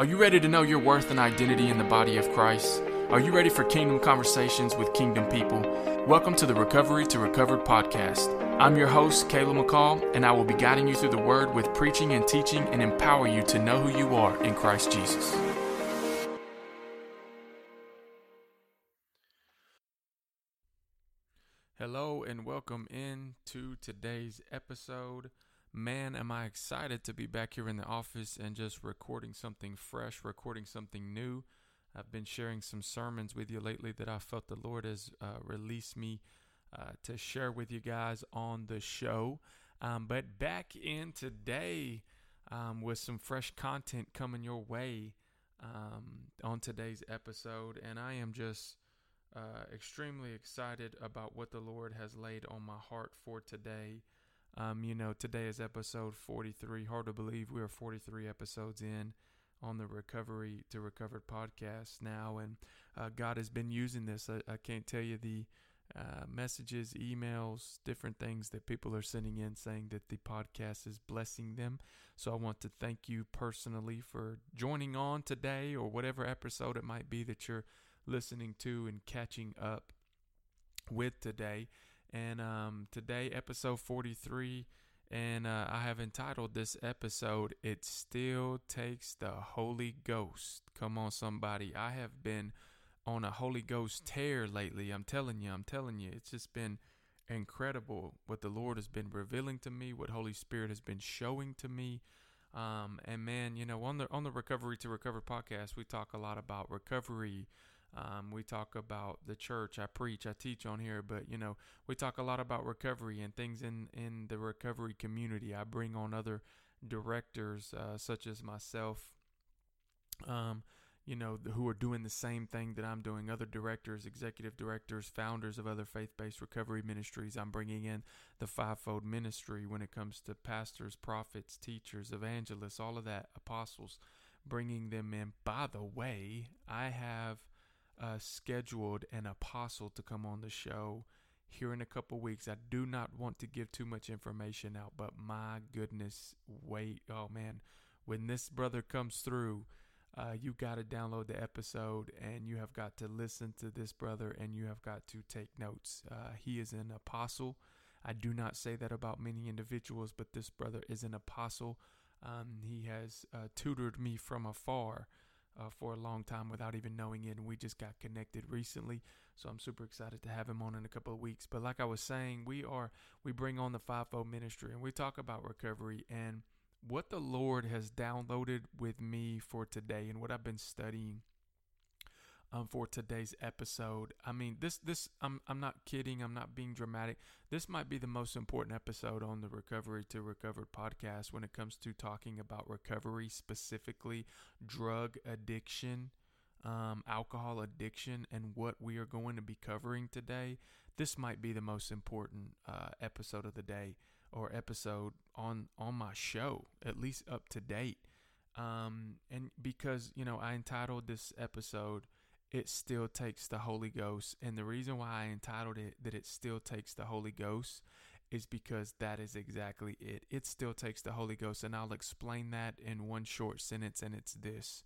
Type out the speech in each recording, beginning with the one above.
Are you ready to know your worth and identity in the body of Christ? Are you ready for kingdom conversations with kingdom people? Welcome to the Recovery to Recovered podcast. I'm your host, Caleb McCall, and I will be guiding you through the word with preaching and teaching and empower you to know who you are in Christ Jesus. Hello, and welcome into today's episode. Man, am I excited to be back here in the office and just recording something fresh, recording something new. I've been sharing some sermons with you lately that I felt the Lord has uh, released me uh, to share with you guys on the show. Um, but back in today um, with some fresh content coming your way um, on today's episode. And I am just uh, extremely excited about what the Lord has laid on my heart for today. Um, you know, today is episode 43. Hard to believe we are 43 episodes in on the Recovery to Recovered podcast now, and uh, God has been using this. I, I can't tell you the uh, messages, emails, different things that people are sending in saying that the podcast is blessing them. So I want to thank you personally for joining on today or whatever episode it might be that you're listening to and catching up with today. And um, today, episode 43, and uh, I have entitled this episode, It Still Takes the Holy Ghost. Come on, somebody. I have been on a Holy Ghost tear lately. I'm telling you, I'm telling you. It's just been incredible what the Lord has been revealing to me, what Holy Spirit has been showing to me. Um, and man, you know, on the on the Recovery to Recover podcast, we talk a lot about recovery, um, we talk about the church. I preach, I teach on here, but you know, we talk a lot about recovery and things in in the recovery community. I bring on other directors, uh, such as myself, um, you know, who are doing the same thing that I'm doing. Other directors, executive directors, founders of other faith-based recovery ministries. I'm bringing in the fivefold ministry when it comes to pastors, prophets, teachers, evangelists, all of that, apostles, bringing them in. By the way, I have uh, scheduled an apostle to come on the show here in a couple weeks. I do not want to give too much information out, but my goodness, wait, oh man, when this brother comes through, uh, you got to download the episode and you have got to listen to this brother and you have got to take notes. Uh, he is an apostle. I do not say that about many individuals, but this brother is an apostle. Um, he has uh, tutored me from afar uh, for a long time without even knowing it. And we just got connected recently. So I'm super excited to have him on in a couple of weeks. But like I was saying, we are, we bring on the fivefold ministry and we talk about recovery and what the Lord has downloaded with me for today and what I've been studying um, for today's episode. I mean, this this I'm I'm not kidding. I'm not being dramatic. This might be the most important episode on the Recovery to Recovered podcast when it comes to talking about recovery, specifically drug addiction, um, alcohol addiction, and what we are going to be covering today. This might be the most important uh, episode of the day or episode on on my show, at least up to date. Um, and because you know, I entitled this episode it still takes the Holy Ghost. And the reason why I entitled it that it still takes the Holy Ghost is because that is exactly it. It still takes the Holy Ghost. And I'll explain that in one short sentence, and it's this.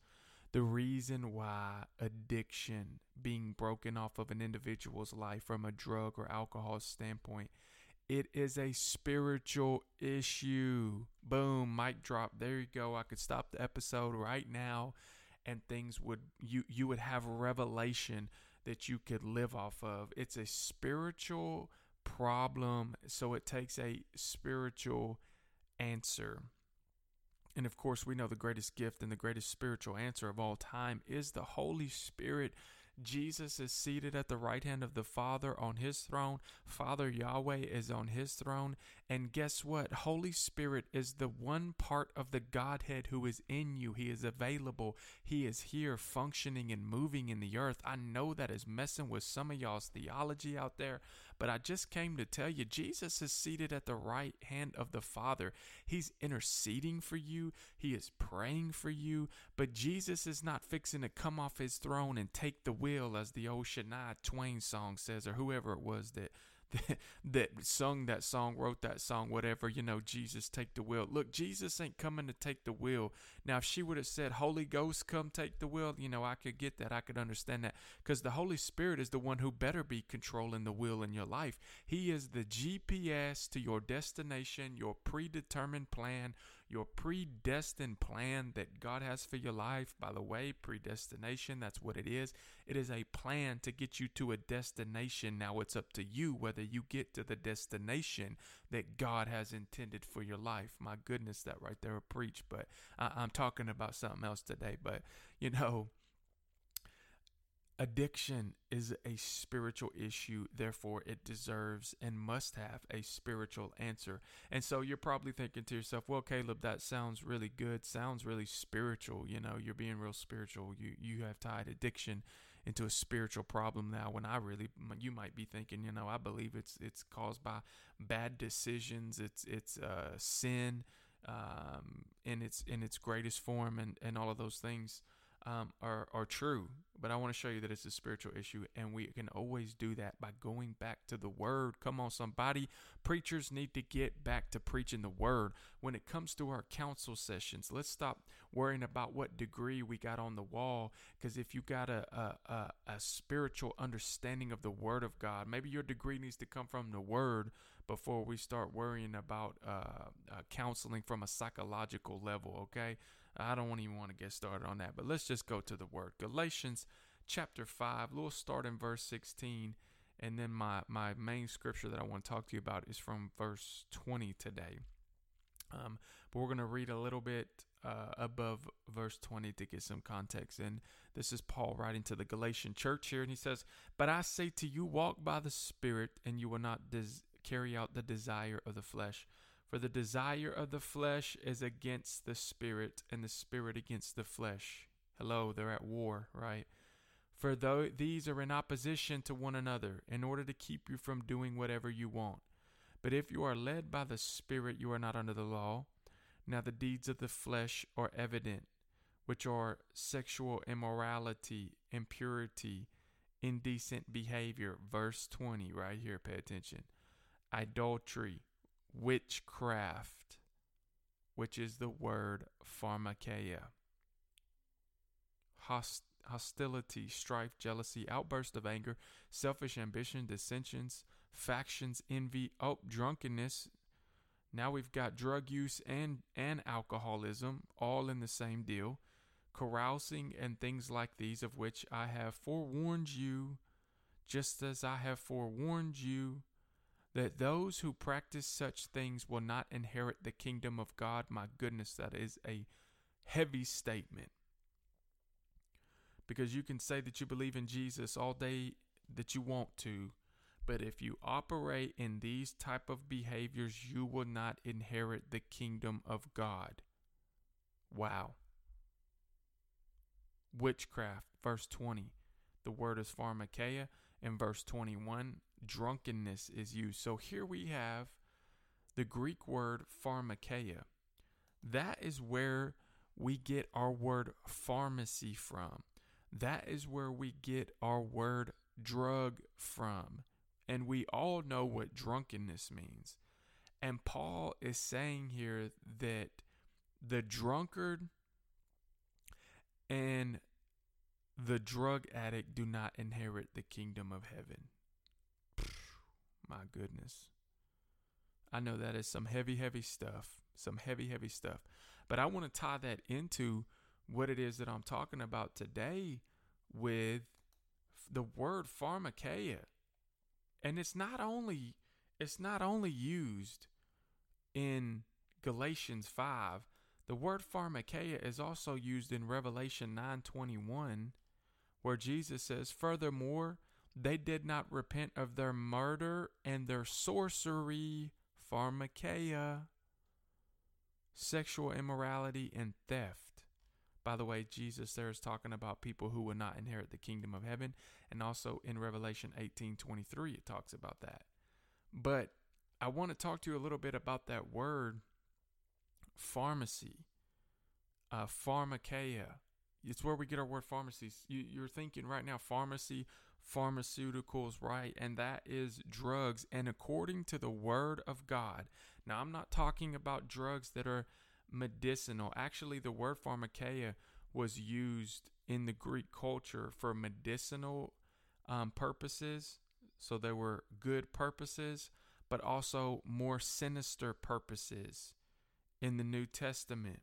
The reason why addiction being broken off of an individual's life from a drug or alcohol standpoint, it is a spiritual issue. Boom, mic drop. There you go. I could stop the episode right now and things would you you would have revelation that you could live off of. It's a spiritual problem, so it takes a spiritual answer. And of course, we know the greatest gift and the greatest spiritual answer of all time is the Holy Spirit Jesus is seated at the right hand of the Father on his throne. Father Yahweh is on his throne. And guess what? Holy Spirit is the one part of the Godhead who is in you. He is available. He is here functioning and moving in the earth. I know that is messing with some of y'all's theology out there, but I just came to tell you Jesus is seated at the right hand of the Father. He's interceding for you, He is praying for you, but Jesus is not fixing to come off His throne and take the wheel, as the old Shania Twain song says, or whoever it was that that, that sung that song, wrote that song, whatever, you know, Jesus take the wheel. Look, Jesus ain't coming to take the wheel. Now, if she would have said, Holy Ghost, come take the wheel, you know, I could get that. I could understand that. Because the Holy Spirit is the one who better be controlling the wheel in your life. He is the GPS to your destination, your predetermined plan, your predestined plan that God has for your life. By the way, predestination, that's what it is. It is a plan to get you to a destination. Now it's up to you whether you get to the destination that God has intended for your life. My goodness, that right there, a preach. But I- am talking about something else today. But, you know, Addiction is a spiritual issue, therefore, it deserves and must have a spiritual answer. And so you're probably thinking to yourself, well, Caleb, that sounds really good, sounds really spiritual. You know, you're being real spiritual. You, you have tied addiction into a spiritual problem now when I really you might be thinking you know I believe it's it's caused by bad decisions it's it's uh, sin um, in its in its greatest form and and all of those things um, are, are true, but I want to show you that it's a spiritual issue, and we can always do that by going back to the Word. Come on, somebody. Preachers need to get back to preaching the Word. When it comes to our counsel sessions, let's stop worrying about what degree we got on the wall, because if you got a, a, a, a spiritual understanding of the Word of God, maybe your degree needs to come from the Word before we start worrying about uh, uh, counseling from a psychological level, okay? I don't even want to get started on that, but let's just go to the word. Galatians chapter 5, we'll start in verse 16. And then my, my main scripture that I want to talk to you about is from verse 20 today. Um, but we're going to read a little bit uh, above verse 20 to get some context. And this is Paul writing to the Galatian church here. And he says, But I say to you, walk by the Spirit, and you will not des- carry out the desire of the flesh. For the desire of the flesh is against the spirit, and the spirit against the flesh. Hello, they're at war, right? For though these are in opposition to one another, in order to keep you from doing whatever you want. But if you are led by the Spirit, you are not under the law. Now the deeds of the flesh are evident, which are sexual immorality, impurity, indecent behavior. Verse 20, right here, pay attention. Adultery, witchcraft, which is the word pharmakeia. Host, hostility, strife, jealousy, outburst of anger, selfish ambition, dissensions, factions, envy, oh, drunkenness. Now we've got drug use and, and alcoholism all in the same deal. Carousing and things like these, of which I have forewarned you, just as I have forewarned you that those who practice such things will not inherit the kingdom of God. My goodness, that is a heavy statement. Because you can say that you believe in Jesus all day that you want to, but if you operate in these type of behaviors, you will not inherit the kingdom of God. Wow. Witchcraft, verse 20. The word is pharmakeia. In verse 21, drunkenness is used. So here we have the Greek word pharmakeia. That is where we get our word pharmacy from. That is where we get our word drug from. And we all know what drunkenness means. And Paul is saying here that the drunkard and the drug addict do not inherit the kingdom of heaven. My goodness. I know that is some heavy, heavy stuff. Some heavy, heavy stuff. But I want to tie that into what it is that I'm talking about today with the word pharmakeia. And it's not only it's not only used in Galatians 5. The word pharmakeia is also used in Revelation 9:21 where Jesus says, "Furthermore, they did not repent of their murder and their sorcery, pharmakeia, sexual immorality, and theft. By the way, Jesus there is talking about people who will not inherit the kingdom of heaven. And also in Revelation 18 23, it talks about that. But I want to talk to you a little bit about that word pharmacy, uh, pharmakeia. It's where we get our word pharmacies. You, you're thinking right now, pharmacy, pharmaceuticals, right? And that is drugs. And according to the word of God, now I'm not talking about drugs that are medicinal. Actually, the word pharmakeia was used in the Greek culture for medicinal um, purposes. So there were good purposes, but also more sinister purposes in the New Testament.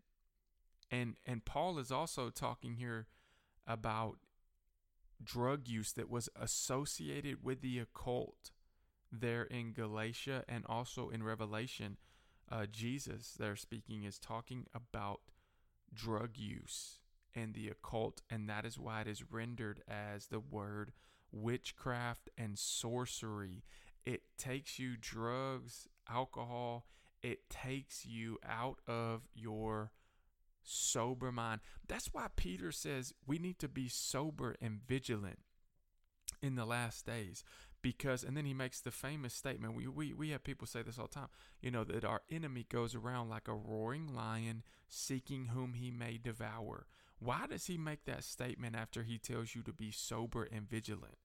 And and Paul is also talking here about drug use that was associated with the occult there in Galatia and also in Revelation. Uh, Jesus, there speaking, is talking about drug use and the occult, and that is why it is rendered as the word witchcraft and sorcery. It takes you drugs, alcohol, it takes you out of your sober mind. That's why Peter says we need to be sober and vigilant in the last days because and then he makes the famous statement. We, we we have people say this all the time you know that our enemy goes around like a roaring lion seeking whom he may devour. Why does he make that statement after he tells you to be sober and vigilant?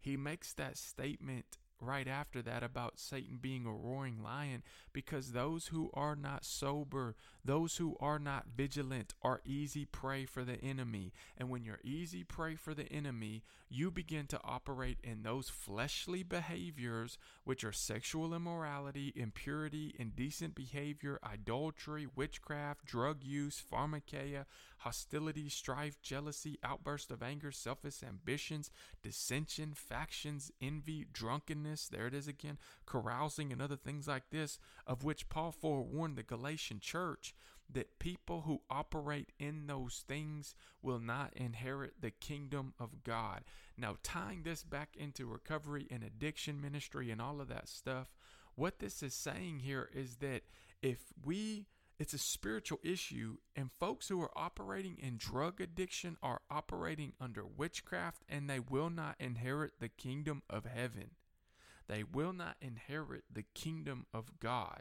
He makes that statement right after that about Satan being a roaring lion because those who are not sober, those who are not vigilant, are easy prey for the enemy. And when you're easy prey for the enemy, you begin to operate in those fleshly behaviors, which are sexual immorality, impurity, indecent behavior, idolatry, witchcraft, drug use, pharmakeia, hostility, strife, jealousy, outburst of anger, selfish ambitions, dissension, factions, envy, drunkenness. There it is again, carousing, and other things like this, of which Paul forewarned the Galatian church that people who operate in those things will not inherit the kingdom of God. Now, tying this back into recovery and addiction ministry and all of that stuff, what this is saying here is that if we it's a spiritual issue, and folks who are operating in drug addiction are operating under witchcraft, and they will not inherit the kingdom of heaven. They will not inherit the kingdom of God.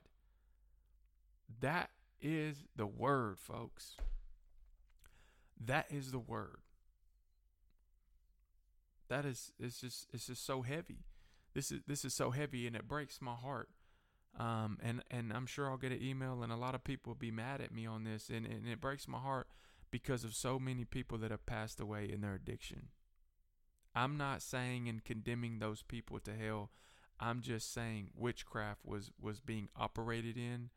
That is the word, folks. That is the word. That is it's just it's just so heavy. This is this is so heavy and it breaks my heart um, and and I'm sure I'll get an email, and a lot of people will be mad at me on this, and, and it breaks my heart because of so many people that have passed away in their addiction. I'm not saying and condemning those people to hell. I'm just saying witchcraft was was being operated in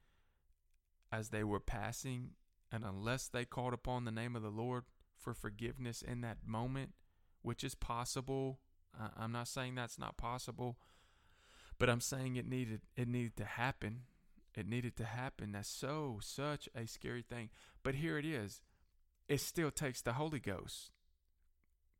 as they were passing, and unless they called upon the name of the Lord for forgiveness in that moment, which is possible, I'm not saying that's not possible but I'm saying it needed it needed to happen. It needed to happen. That's so such a scary thing. But here it is. It still takes the Holy Ghost.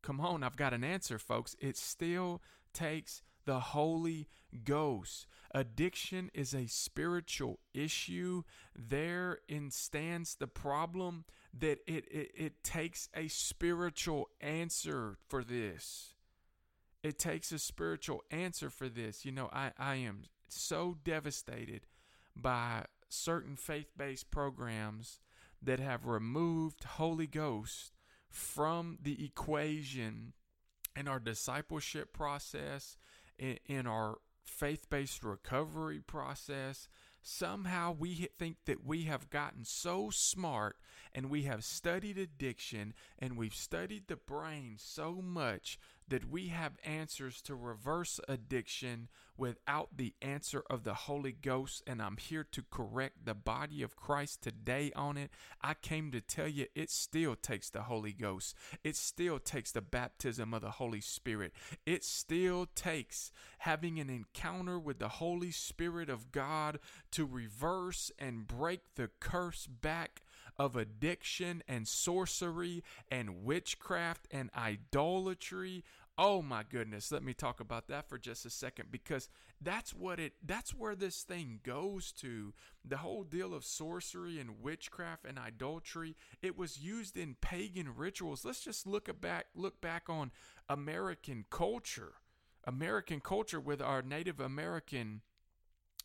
Come on, I've got an answer, folks. It still takes the Holy Ghost. Addiction is a spiritual issue. Therein stands the problem that it, it, it takes a spiritual answer for this it takes a spiritual answer for this. You know, I, I am so devastated by certain faith based programs that have removed Holy Ghost from the equation in our discipleship process, in, in our faith based recovery process. Somehow we think that we have gotten so smart and we have studied addiction and we've studied the brain so much that we have answers to reverse addiction without the answer of the Holy Ghost, and I'm here to correct the body of Christ today on it. I came to tell you it still takes the Holy Ghost, it still takes the baptism of the Holy Spirit, it still takes having an encounter with the Holy Spirit of God to reverse and break the curse back of addiction and sorcery and witchcraft and idolatry. Oh my goodness, let me talk about that for just a second because that's what it that's where this thing goes to. The whole deal of sorcery and witchcraft and idolatry, it was used in pagan rituals. Let's just look back look back on American culture. American culture with our Native American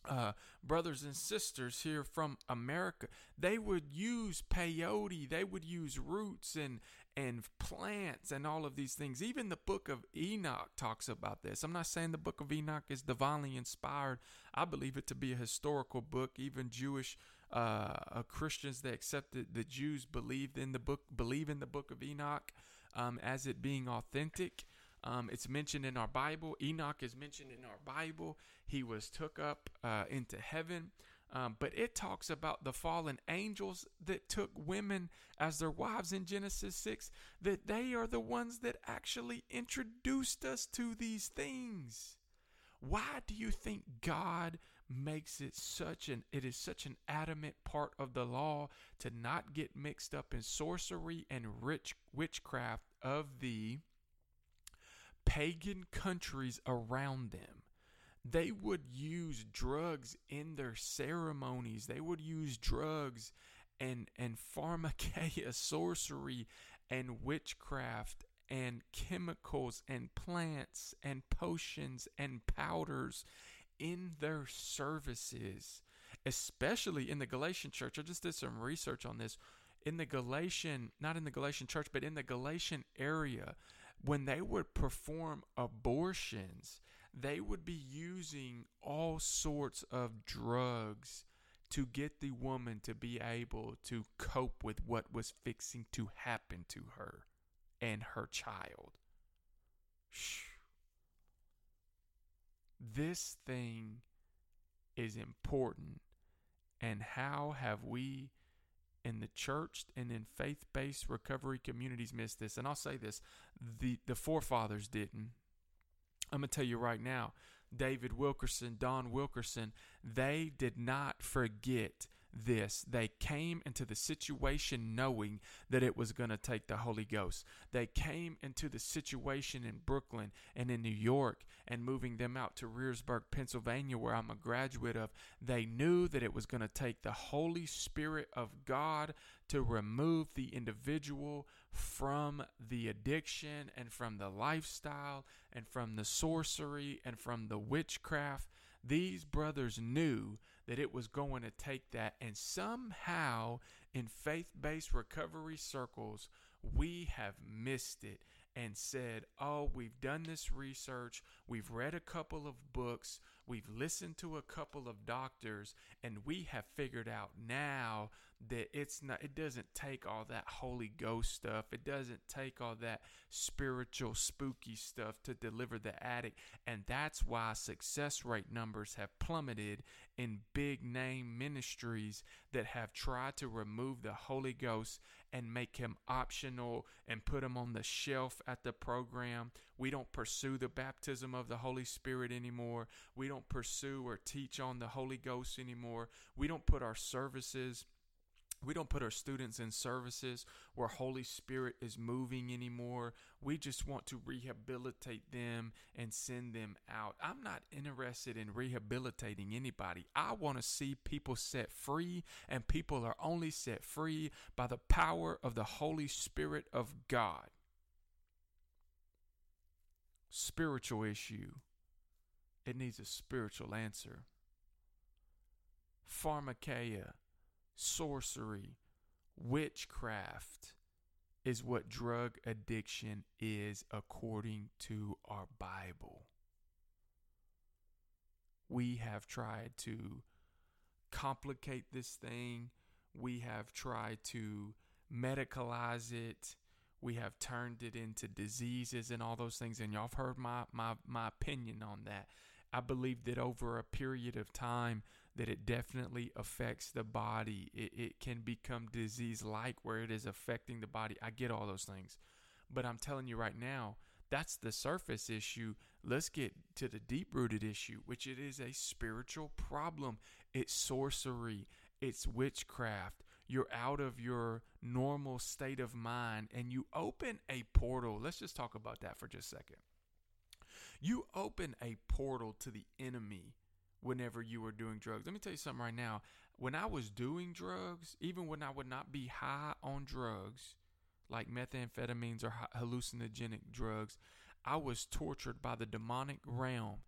uh, brothers and sisters here from America, they would use peyote, they would use roots and and plants and all of these things. Even the book of Enoch talks about this. I'm not saying the book of Enoch is divinely inspired. I believe it to be a historical book. Even Jewish uh, uh, Christians that accepted the Jews believed in the book, believe in the book of Enoch um, as it being authentic. Um, it's mentioned in our Bible. Enoch is mentioned in our Bible. He was took up uh, into heaven. Um, but it talks about the fallen angels that took women as their wives in Genesis 6, that they are the ones that actually introduced us to these things. Why do you think God makes it such an it is such an adamant part of the law to not get mixed up in sorcery and rich witchcraft of the pagan countries around them? They would use drugs in their ceremonies. They would use drugs and and pharmakeia, sorcery and witchcraft and chemicals and plants and potions and powders in their services, especially in the Galatian church. I just did some research on this. In the Galatian, not in the Galatian church, but in the Galatian area, when they would perform abortions, they would be using all sorts of drugs to get the woman to be able to cope with what was fixing to happen to her and her child. This thing is important. And how have we in the church and in faith based recovery communities missed this? And I'll say this the, the forefathers didn't. I'm going to tell you right now, David Wilkerson, Don Wilkerson, they did not forget this. They came into the situation knowing that it was going to take the Holy Ghost. They came into the situation in Brooklyn and in New York and moving them out to Rehrersburg, Pennsylvania, where I'm a graduate of. They knew that it was going to take the Holy Spirit of God to remove the individual from the addiction and from the lifestyle and from the sorcery and from the witchcraft. These brothers knew that it was going to take that, and somehow in faith based recovery circles, we have missed it and said, Oh, we've done this research, we've read a couple of books, we've listened to a couple of doctors, and we have figured out now that it's not it doesn't take all that holy ghost stuff. It doesn't take all that spiritual spooky stuff to deliver the addict. And that's why success rate numbers have plummeted in big name ministries that have tried to remove the holy ghost and make him optional and put him on the shelf at the program. We don't pursue the baptism of the holy spirit anymore. We don't pursue or teach on the holy ghost anymore. We don't put our services we don't put our students in services where Holy Spirit is moving anymore. We just want to rehabilitate them and send them out. I'm not interested in rehabilitating anybody. I want to see people set free, and people are only set free by the power of the Holy Spirit of God. Spiritual issue, it needs a spiritual answer. Pharmakeia sorcery, witchcraft is what drug addiction is according to our Bible. We have tried to complicate this thing. We have tried to medicalize it. We have turned it into diseases and all those things. And y'all have heard my, my, my opinion on that. I believe that over a period of time, that it definitely affects the body. It, it can become disease like where it is affecting the body. I get all those things. But I'm telling you right now, that's the surface issue. Let's get to the deep rooted issue, which it is a spiritual problem. It's sorcery, it's witchcraft. You're out of your normal state of mind and you open a portal. Let's just talk about that for just a second. You open a portal to the enemy whenever you were doing drugs. Let me tell you something right now. When I was doing drugs, even when I would not be high on drugs, like methamphetamines or hallucinogenic drugs, I was tortured by the demonic realm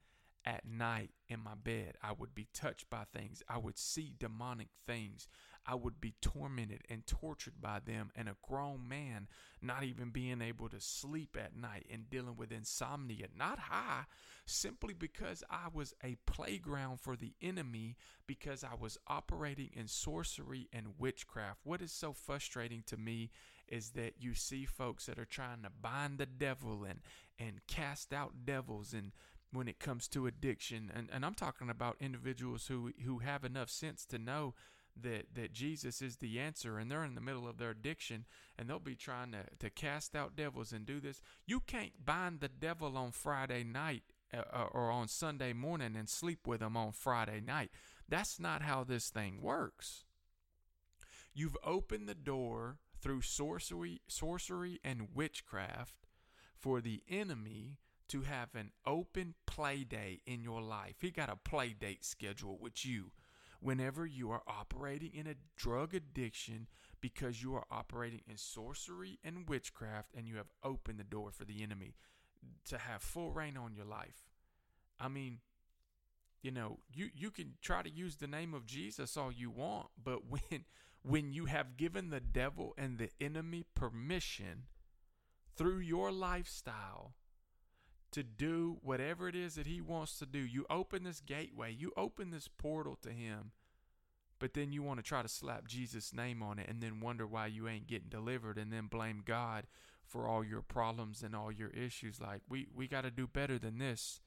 at night in my bed. I would be touched by things. I would see demonic things. I would be tormented and tortured by them. And a grown man not even being able to sleep at night and dealing with insomnia, not high, simply because I was a playground for the enemy because I was operating in sorcery and witchcraft. What is so frustrating to me is that you see folks that are trying to bind the devil and and cast out devils and when it comes to addiction and, and I'm talking about individuals who who have enough sense to know that that Jesus is the answer and they're in the middle of their addiction and they'll be trying to, to cast out devils and do this. You can't bind the devil on Friday night uh, uh or on Sunday morning and sleep with him on Friday night. That's not how this thing works. You've opened the door through sorcery sorcery and witchcraft for the enemy to have an open play day in your life. He got a play date scheduled with you whenever you are operating in a drug addiction because you are operating in sorcery and witchcraft and you have opened the door for the enemy to have full reign on your life. I mean, you know, you you can try to use the name of Jesus all you want, but when when you have given the devil and the enemy permission through your lifestyle to do whatever it is that he wants to do. You open this gateway, you open this portal to him, but then you want to try to slap Jesus' name on it and then wonder why you ain't getting delivered and then blame God for all your problems and all your issues. Like we we got to do better than this,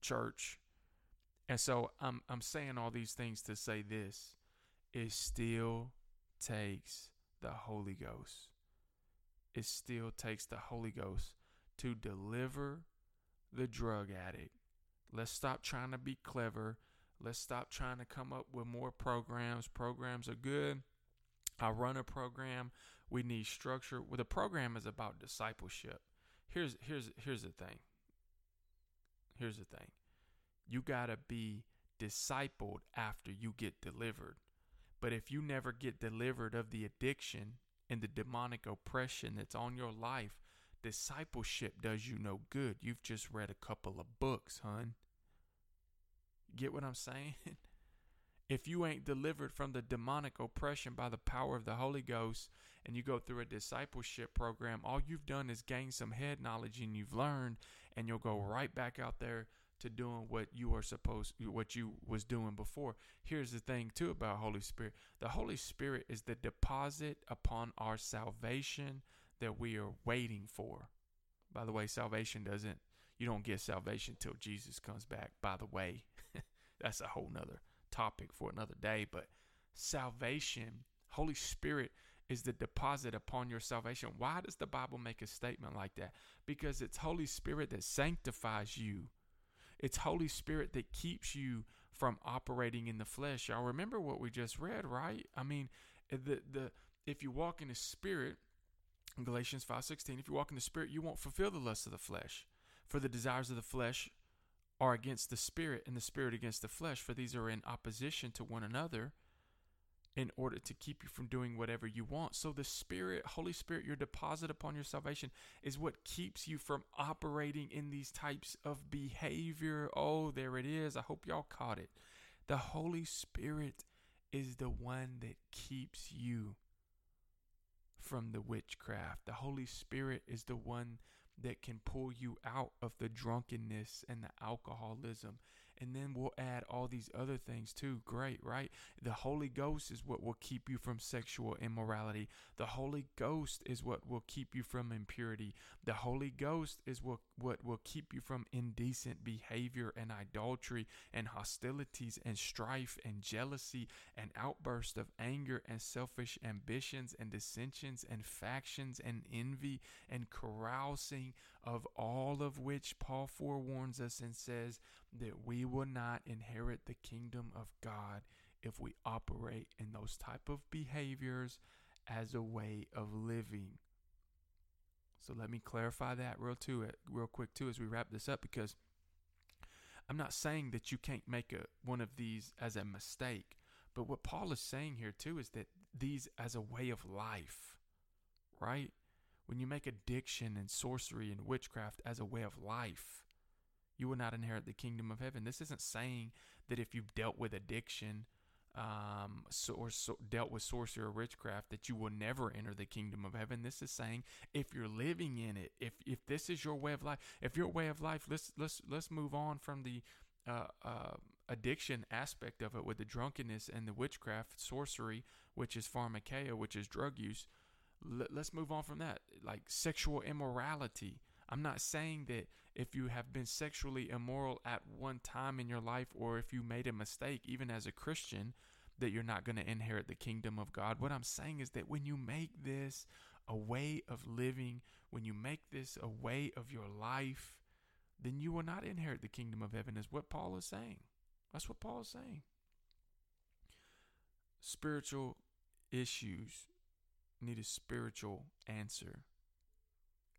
church. And so I'm I'm saying all these things to say this. It still takes the Holy Ghost. It still takes the Holy Ghost to deliver the drug addict. Let's stop trying to be clever. Let's stop trying to come up with more programs. Programs are good. I run a program. We need structure. Well, the program is about discipleship. Here's here's here's the thing. Here's the thing. You gotta be discipled after you get delivered. But if you never get delivered of the addiction and the demonic oppression that's on your life, discipleship does you no good. You've just read a couple of books, hun. Get what I'm saying? if you ain't delivered from the demonic oppression by the power of the Holy Ghost and you go through a discipleship program, all you've done is gain some head knowledge and you've learned and you'll go right back out there to doing what you are supposed what you was doing before. Here's the thing too about Holy Spirit. The Holy Spirit is the deposit upon our salvation that we are waiting for. By the way, salvation doesn't, you don't get salvation till Jesus comes back. By the way, that's a whole nother topic for another day. But salvation, Holy Spirit is the deposit upon your salvation. Why does the Bible make a statement like that? Because it's Holy Spirit that sanctifies you. It's Holy Spirit that keeps you from operating in the flesh. Y'all remember what we just read, right? I mean, the the if you walk in the spirit, Galatians 5:16, if you walk in the spirit, you won't fulfill the lusts of the flesh. For the desires of the flesh are against the spirit and the spirit against the flesh, for these are in opposition to one another in order to keep you from doing whatever you want. So the Spirit, Holy Spirit, your deposit upon your salvation is what keeps you from operating in these types of behavior. Oh, there it is. I hope y'all caught it. The Holy Spirit is the one that keeps you from the witchcraft. The Holy Spirit is the one that can pull you out of the drunkenness and the alcoholism and then we'll add all these other things too. Great, right? The Holy Ghost is what will keep you from sexual immorality. The Holy Ghost is what will keep you from impurity. The Holy Ghost is what, what will keep you from indecent behavior and idolatry and hostilities and strife and jealousy and outbursts of anger and selfish ambitions and dissensions and factions and envy and carousing of all of which Paul forewarns us and says that we will not inherit the kingdom of God if we operate in those type of behaviors as a way of living. So let me clarify that real too uh, real quick too as we wrap this up because I'm not saying that you can't make a one of these as a mistake, but what Paul is saying here too is that these as a way of life, right? When you make addiction and sorcery and witchcraft as a way of life, You will not inherit the kingdom of heaven. This isn't saying that if you've dealt with addiction um, so, or so, dealt with sorcery or witchcraft that you will never enter the kingdom of heaven. This is saying if you're living in it, if if this is your way of life, if your way of life, let's let's let's move on from the uh, uh, addiction aspect of it with the drunkenness and the witchcraft, sorcery, which is pharmakeia, which is drug use. Let, let's move on from that, like sexual immorality. I'm not saying that if you have been sexually immoral at one time in your life or if you made a mistake, even as a Christian, that you're not going to inherit the kingdom of God. What I'm saying is that when you make this a way of living, when you make this a way of your life, then you will not inherit the kingdom of heaven, is what Paul is saying. That's what Paul is saying. Spiritual issues need a spiritual answer.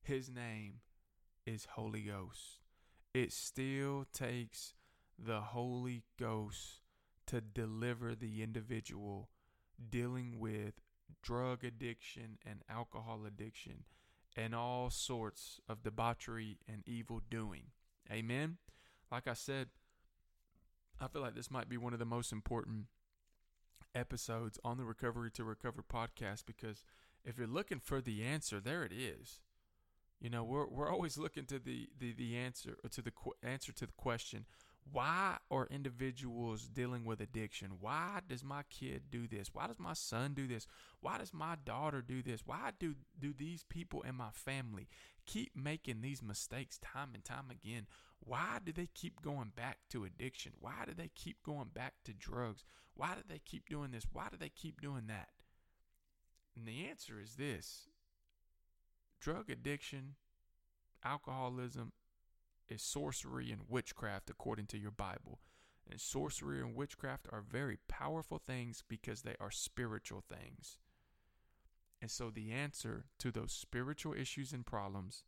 His name is Holy Ghost. It still takes the Holy Ghost to deliver the individual dealing with drug addiction and alcohol addiction and all sorts of debauchery and evil doing. Amen. Like I said, I feel like this might be one of the most important episodes on the Recovery to Recover podcast because if you're looking for the answer, there it is. You know, we're we're always looking to the the, the answer to the qu- answer to the question, why are individuals dealing with addiction? Why does my kid do this? Why does my son do this? Why does my daughter do this? Why do do these people in my family keep making these mistakes time and time again? Why do they keep going back to addiction? Why do they keep going back to drugs? Why do they keep doing this? Why do they keep doing that? And the answer is this drug addiction, alcoholism is sorcery and witchcraft according to your Bible. And sorcery and witchcraft are very powerful things because they are spiritual things. And so the answer to those spiritual issues and problems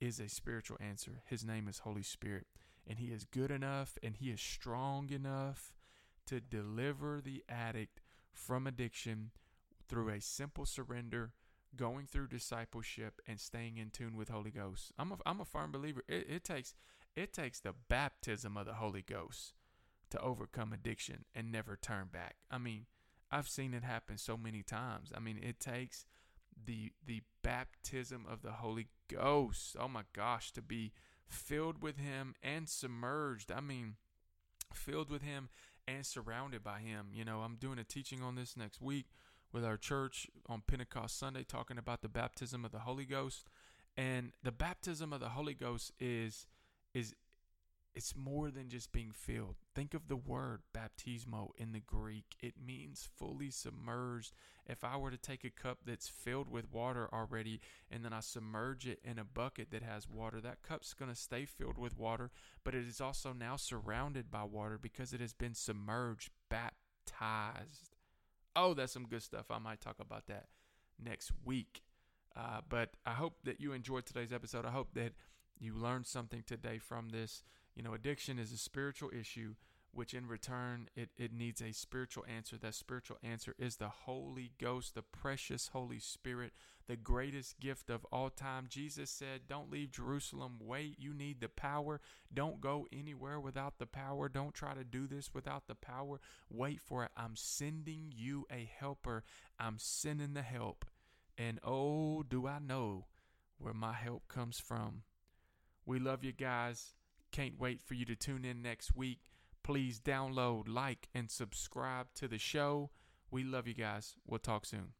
is a spiritual answer. His name is Holy Spirit. And He is good enough and He is strong enough to deliver the addict from addiction through a simple surrender going through discipleship and staying in tune with Holy Ghost. I'm a, I'm a firm believer. It, it takes it takes the baptism of the Holy Ghost to overcome addiction and never turn back. I mean, I've seen it happen so many times. I mean, it takes the the baptism of the Holy Ghost. Oh my gosh, to be filled with him and submerged. I mean, filled with him and surrounded by him. You know, I'm doing a teaching on this next week with our church on Pentecost Sunday talking about the baptism of the Holy Ghost. And the baptism of the Holy Ghost is is it's more than just being filled. Think of the word baptismo in the Greek. It means fully submerged. If I were to take a cup that's filled with water already and then I submerge it in a bucket that has water, that cup's going to stay filled with water, but it is also now surrounded by water because it has been submerged, baptized. Oh, that's some good stuff. I might talk about that next week. Uh, but I hope that you enjoyed today's episode. I hope that you learned something today from this. You know, addiction is a spiritual issue which in return it, it needs a spiritual answer. That spiritual answer is the Holy Ghost, the precious Holy Spirit, the greatest gift of all time. Jesus said, Don't leave Jerusalem. Wait, you need the power. Don't go anywhere without the power. Don't try to do this without the power. Wait for it. I'm sending you a helper. I'm sending the help. And oh, do I know where my help comes from. We love you guys. Can't wait for you to tune in next week. Please download, like, and subscribe to the show. We love you guys. We'll talk soon.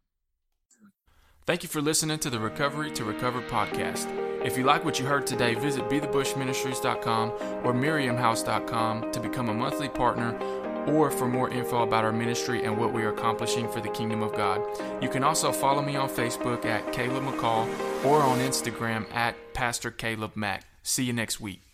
Thank you for listening to the Recovery to Recover podcast. If you like what you heard today, visit bethebushministries.com or miriamhouse.com to become a monthly partner or for more info about our ministry and what we are accomplishing for the kingdom of God. You can also follow me on Facebook at Caleb McCall or on Instagram at Pastor Caleb Mack. See you next week.